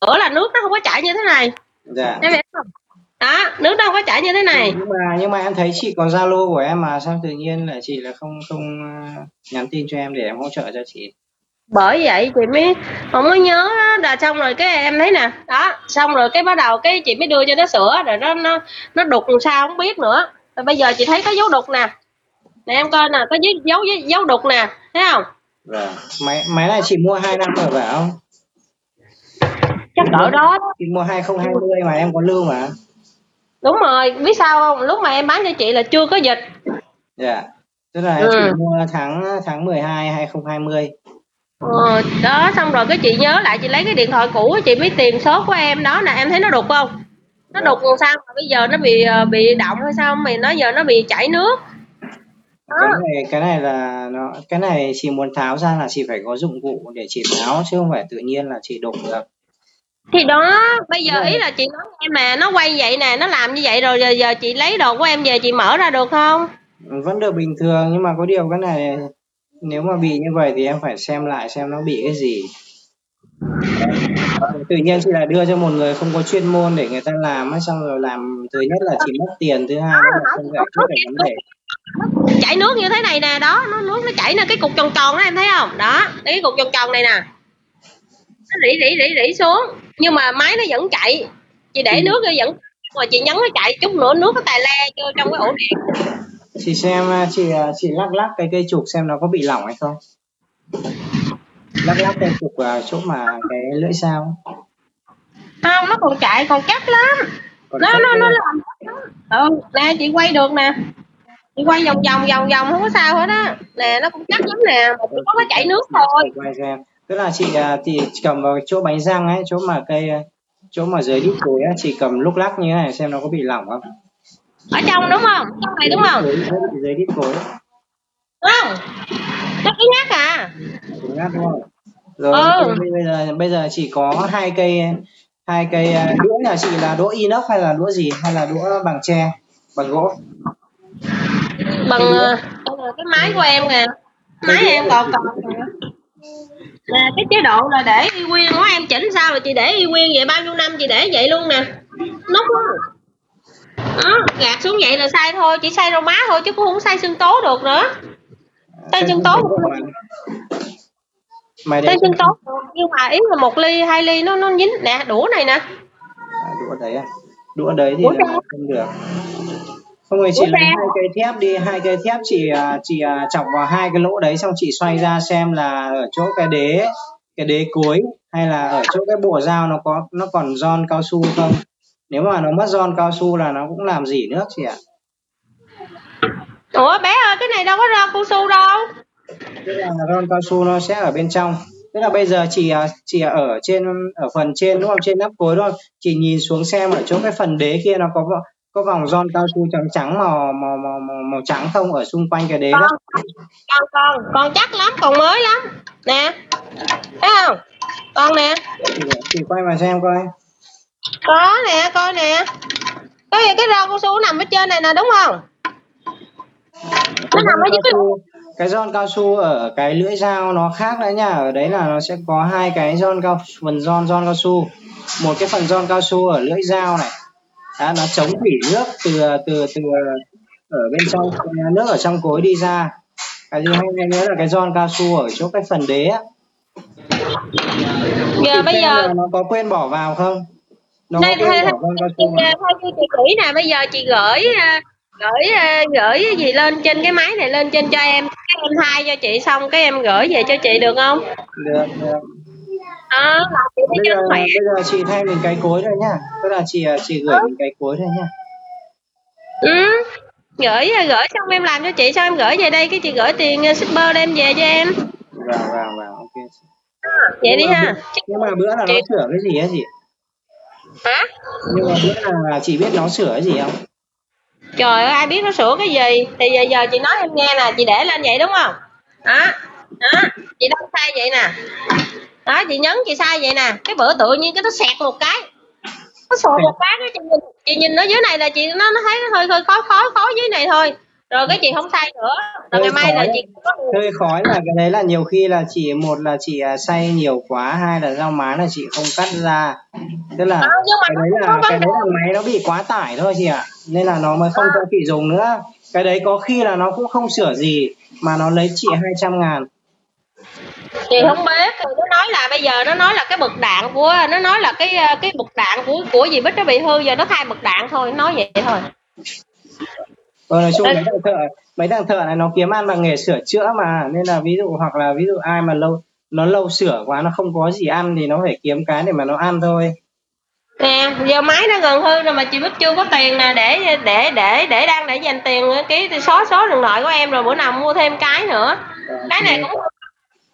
sữa là nước nó không có chảy như thế này. Dạ. Em hiểu không? Đó nước nó không có chảy như thế này. Nhưng mà nhưng mà em thấy chị có zalo của em mà sao tự nhiên là chị là không không ờ, nhắn tin cho em để em hỗ trợ cho chị? Bởi vậy chị mới không có nhớ đó. là xong rồi cái em thấy nè đó xong rồi cái bắt đầu cái chị mới đưa cho nó sữa rồi nó nó nó đục làm sao không biết nữa. Rồi bây giờ chị thấy có dấu đục nè. Nè em coi nè có dấu dấu dấu đục nè thấy không? Vâng máy máy này chị mua hai năm rồi phải không chắc cỡ đó. Chị mua 2020 mà em có lưu mà. Đúng rồi biết sao không? Lúc mà em bán cho chị là chưa có dịch. Dạ. Tức là Ừ. chị mua tháng tháng 12 2020 ờ, đó xong rồi cái chị nhớ lại chị lấy cái điện thoại cũ chị mới tìm số của em. Đó nè em thấy nó đục không? Nó đục làm sao mà bây giờ nó bị ờ, bị động hay sao? Mày nói giờ nó bị chảy nước. Đó. Cái này cái này là nó cái này chị muốn tháo ra là chị phải có dụng cụ để chị tháo chứ không phải tự nhiên là chị đục được thì đó bây giờ ý rồi. là chị nói em mà nó quay vậy nè nó làm như vậy rồi giờ, giờ chị lấy đồ của em về chị mở ra được không? Vẫn được bình thường nhưng mà có điều cái này nếu mà bị như vậy thì em phải xem lại xem nó bị cái gì. Tự nhiên chị lại đưa cho một người không có chuyên môn để người ta làm ấy xong rồi làm thứ nhất là chỉ mất tiền thứ hai là không giải quyết được vấn đề. chảy nước như thế này nè đó nó nước nó chảy nè cái cục tròn tròn đó em thấy không? Đó cái cục tròn tròn này nè nó rỉ rỉ rỉ rỉ xuống. Nhưng mà máy nó vẫn chạy. Chị để nước vô vẫn mà chị nhấn nó chạy chút nữa nước nó tài le vô trong cái ổ điện. Chị xem chị chị lắc lắc cái cây trục xem nó có bị lỏng hay không. Lắc lắc cây trục vào chỗ mà cái lưỡi dao không nó còn chạy còn chắc lắm. Còn nó nó nó làm ừ nè chị quay được nè. Chị quay vòng vòng vòng vòng không có sao hết á. Nè nó cũng chắc lắm nè. Có nó chảy nước thôi quay xem tức là chị à, chị cầm vào chỗ bánh răng ấy chỗ mà cây chỗ mà dưới đít cối á chị cầm lúc lắc như thế này xem nó có bị lỏng không? Ở trong đúng không? Trong này đúng không? Dưới, đít cối. Đúng không nó cứ nhắc à? Đúng không? Rồi Ừ. bây giờ bây giờ chỉ có hai cây hai cây à, đũa nhà chị là đũa inox hay là đũa gì? Hay là đũa bằng tre bằng gỗ? Bằng ờ, cái máy của em nè. Máy em còn còn Nè, cái chế độ là để y nguyên của em chỉnh sao là chị để y nguyên vậy? Bao nhiêu năm chị để vậy luôn nè. Nút đó đó gạt xuống vậy là sai thôi chỉ sai rau má thôi chứ cũng không sai xương tố được nữa. Tay chân tốt. mày tay xương tố nhưng mà ý là một ly hai ly nó nó dính. Nè đũa này nè. À, đũa đấy à? Đũa đấy thì Đũa là không được không rồi chị lấy hai cây thép đi hai cây thép chị à, chị à, chọc vào hai cái lỗ đấy xong chị xoay ra xem là ở chỗ cái đế cái đế cuối hay là ở chỗ cái bộ dao nó có nó còn giòn cao su không? Nếu mà nó mất giòn cao su là nó cũng làm gì nước chị ạ? Ủa bé ơi cái này đâu có rau cao su đâu. Tức là giòn cao su nó sẽ ở bên trong. Tức là bây giờ chị à, chị ở trên ở phần trên đúng không? Trên nắp cối đúng không? Chị nhìn xuống xem ở chỗ cái phần đế kia nó có có vòng giòn cao su trắng trắng màu màu màu màu, màu trắng không? Ở xung quanh cái đế đó. Con con con chắc lắm còn mới lắm. Nè thấy không? Con nè. Chị, quay vào xem coi. Có nè coi nè. Cái cái rau cao su nằm ở trên này nè đúng không? Nó nằm ở dưới cái cái giòn cao su ở cái lưỡi dao nó khác đấy nha. Ở đấy là nó sẽ có hai cái giòn cao phần giòn giòn cao su. Một cái phần giòn cao su ở lưỡi dao này đó, nó chống thủy nước từ từ từ ở bên trong nước ở trong cối đi ra. Cái thứ hai nữa là cái giòn cao su ở chỗ cái phần đế á. Giờ Chị bây giờ nó có quên bỏ vào không? Nó đây bỏ cao su theo như chị chỉ nè bây giờ chị gửi à, gửi à, gửi cái gì lên trên cái máy này lên trên cho em. Cái em thay cho chị xong cái em gửi về cho chị được không? Được được à, là chị thấy bây giờ nó khỏe. bây giờ chị thay mình cái cối rồi nhá tức là chị chị gửi mình cái cối rồi nhá ừ gửi gửi xong em làm cho chị xong em gửi về đây? Cái chị gửi tiền à, shipper đem về cho em. Vâng vâng vâng ok. Vậy đi Nhưng ha. nhưng mà bữa là nó Chị- sửa cái gì á chị? Hả? Nhưng mà bữa là chị biết nó sửa cái gì không? Trời ơi ai biết nó sửa cái gì? Thì giờ, giờ chị nói em nghe nè chị để lên vậy đúng không? Đó đó chị đăng sai vậy nè đó chị nhấn chị sai vậy nè. Cái bữa tự nhiên cái nó xẹt một cái. Nó sụt một cái cái chị nhìn, chị nhìn ở dưới này là chị nó nó thấy nó hơi hơi khó khó khó dưới này thôi. Rồi cái chị không xay nữa. Rồi ngày mai là chị hơi khói là cái đấy là nhiều khi là chỉ một là chị à, xay nhiều quá hai là rau má là chị không cắt ra. Tức là Ờ, nhưng mà cái nó đấy là cái đấy là máy nó bị quá tải thôi chị ạ. Nên là nó mới không À. cho chị dùng nữa. Cái đấy có khi là nó cũng không sửa gì mà nó lấy chị 200 ngàn chị không biết thì nó nói là bây giờ nó nói là cái bực đạn của nó nói là cái cái bực đạn của của dì bích nó bị hư giờ nó thay bực đạn thôi nói vậy thôi. Ờ, nói chung mấy thợ mấy thằng thợ này nó kiếm ăn bằng nghề sửa chữa mà nên là ví dụ hoặc là ví dụ ai mà lâu nó lâu sửa quá nó không có gì ăn thì nó phải kiếm cái để mà nó ăn thôi. Nè giờ máy nó gần hư rồi mà chị bích chưa có tiền nè để để để để đang để dành tiền cái xóa số điện thoại của em rồi bữa nào mua thêm cái nữa. Cái này cũng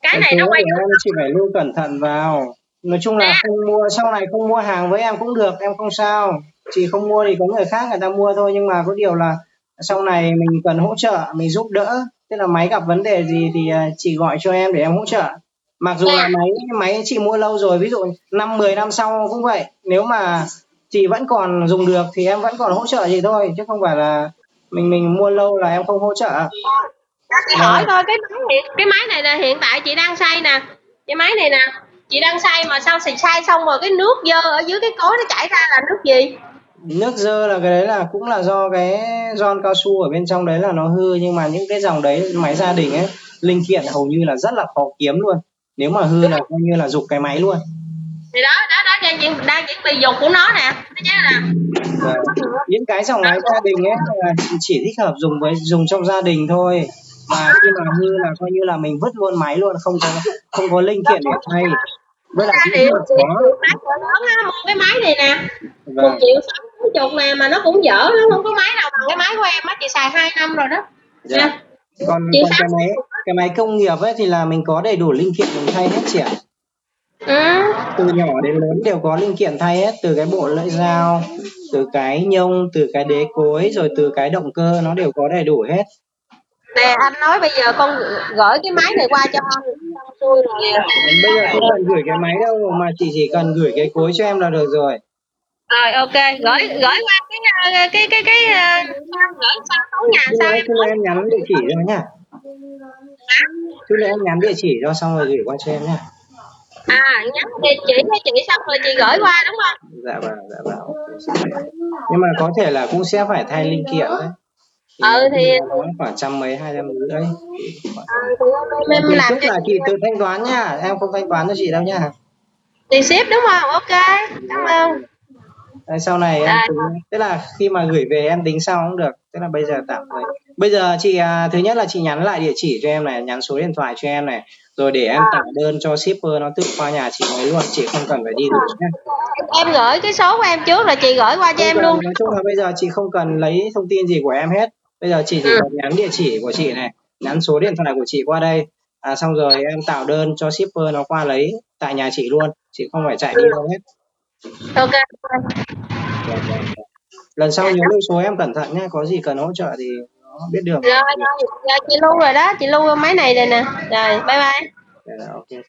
cái này nó quay em chị phải lưu cẩn thận vào. Nói chung là Nè. không mua sau này không mua hàng với em cũng được em không sao. Chị không mua thì có người khác người ta mua thôi nhưng mà có điều là sau này mình cần hỗ trợ mình giúp đỡ. Tức là máy gặp vấn đề gì thì à, chị gọi cho em để em hỗ trợ. Mặc dù là Nè. máy máy chị mua lâu rồi ví dụ năm 10 năm sau cũng vậy. Nếu mà chị vẫn còn dùng được thì em vẫn còn hỗ trợ chị thôi chứ không phải là mình mình mua lâu là em không hỗ trợ chị hỏi thôi cái máy hiện cái máy này là hiện tại chị đang xay nè. Cái máy này nè chị đang xay mà sao xì xay xong rồi cái nước dơ ở dưới cái cối nó chảy ra là nước gì? Nước dơ là cái đấy là cũng là do cái giòn cao su ở bên trong đấy là nó hư nhưng mà những cái dòng đấy máy gia đình ấy linh kiện hầu như là rất là khó kiếm luôn. Nếu mà hư là coi như là dục cái máy luôn. Thì đó đó đó đang chuyện đang chuyện bị dục của nó nè. Nó chứ nè. Và những cái dòng máy gia đình ấy là chỉ thích hợp dùng với dùng trong gia đình thôi mà khi mà hư là coi như là mình vứt luôn máy luôn không có không có linh kiện để thay. Với lại khó máy cỡ lớn mua cái máy này nè. Một vâng. triệu sáu chục nè mà nó cũng dở nó không có máy nào bằng cái máy của em á chị xài hai năm rồi đó. Dạ. Còn Chị còn cái máy cái máy công nghiệp ấy thì là mình có đầy đủ linh kiện mình thay hết chị ạ. Ừ. từ nhỏ đến lớn đều có linh kiện thay hết từ cái bộ lưỡi dao từ cái nhông từ cái đế cối rồi từ cái động cơ nó đều có đầy đủ hết nè anh nói bây giờ con gửi cái máy này qua cho anh. Xuôi rồi. Bây giờ không cần gửi cái máy đâu mà chị chỉ cần gửi cái cối cho em là được rồi. Rồi ok. Gửi gửi qua cái ờ, cái cái cái ờ, gửi sao tối nhà sao em nhắn địa chỉ cho nhá. Nữa em nhắn địa chỉ cho xong rồi gửi qua cho em nhá. À nhắn địa chỉ cho chị xong rồi chị gửi qua đúng không? Dạ vâng dạ vâng nhưng mà có thể là cũng sẽ phải thay linh kiện đấy Ừ, thì- khoảng trăm mấy hai trăm rưỡi à, thì em, em Thì làm trước là chị tự thanh toán nhá em không thanh toán cho chị đâu nhá tiền ship đúng không? Ok cảm ơn. Đấy, sau này em À. tính, tức là khi mà gửi về em tính sau cũng được tức là bây giờ tạm thời. Bây giờ chị à, thứ nhất là chị nhắn lại địa chỉ cho em này nhắn số điện thoại cho em này rồi để em À. tạo đơn cho shipper nó tự qua nhà chị lấy luôn chị không cần phải đi được nhé em gửi cái số của em trước là chị gửi qua cho em luôn. nói chung là bây giờ chị không cần lấy thông tin gì của em hết bây giờ chị chỉ Ừ. cần nhắn địa chỉ của chị này nhắn số điện thoại của chị qua đây. À, xong rồi em tạo đơn cho shipper nó qua lấy tại nhà chị luôn chị không phải chạy đi đâu hết. Ok. Vâng, vâng, vâng. lần sau nhớ lưu số em cẩn thận nhé có gì cần hỗ trợ thì nó biết đường rồi rồi, rồi chị lưu rồi đó chị lưu máy này rồi nè. Rồi bye bye. Dạ, ok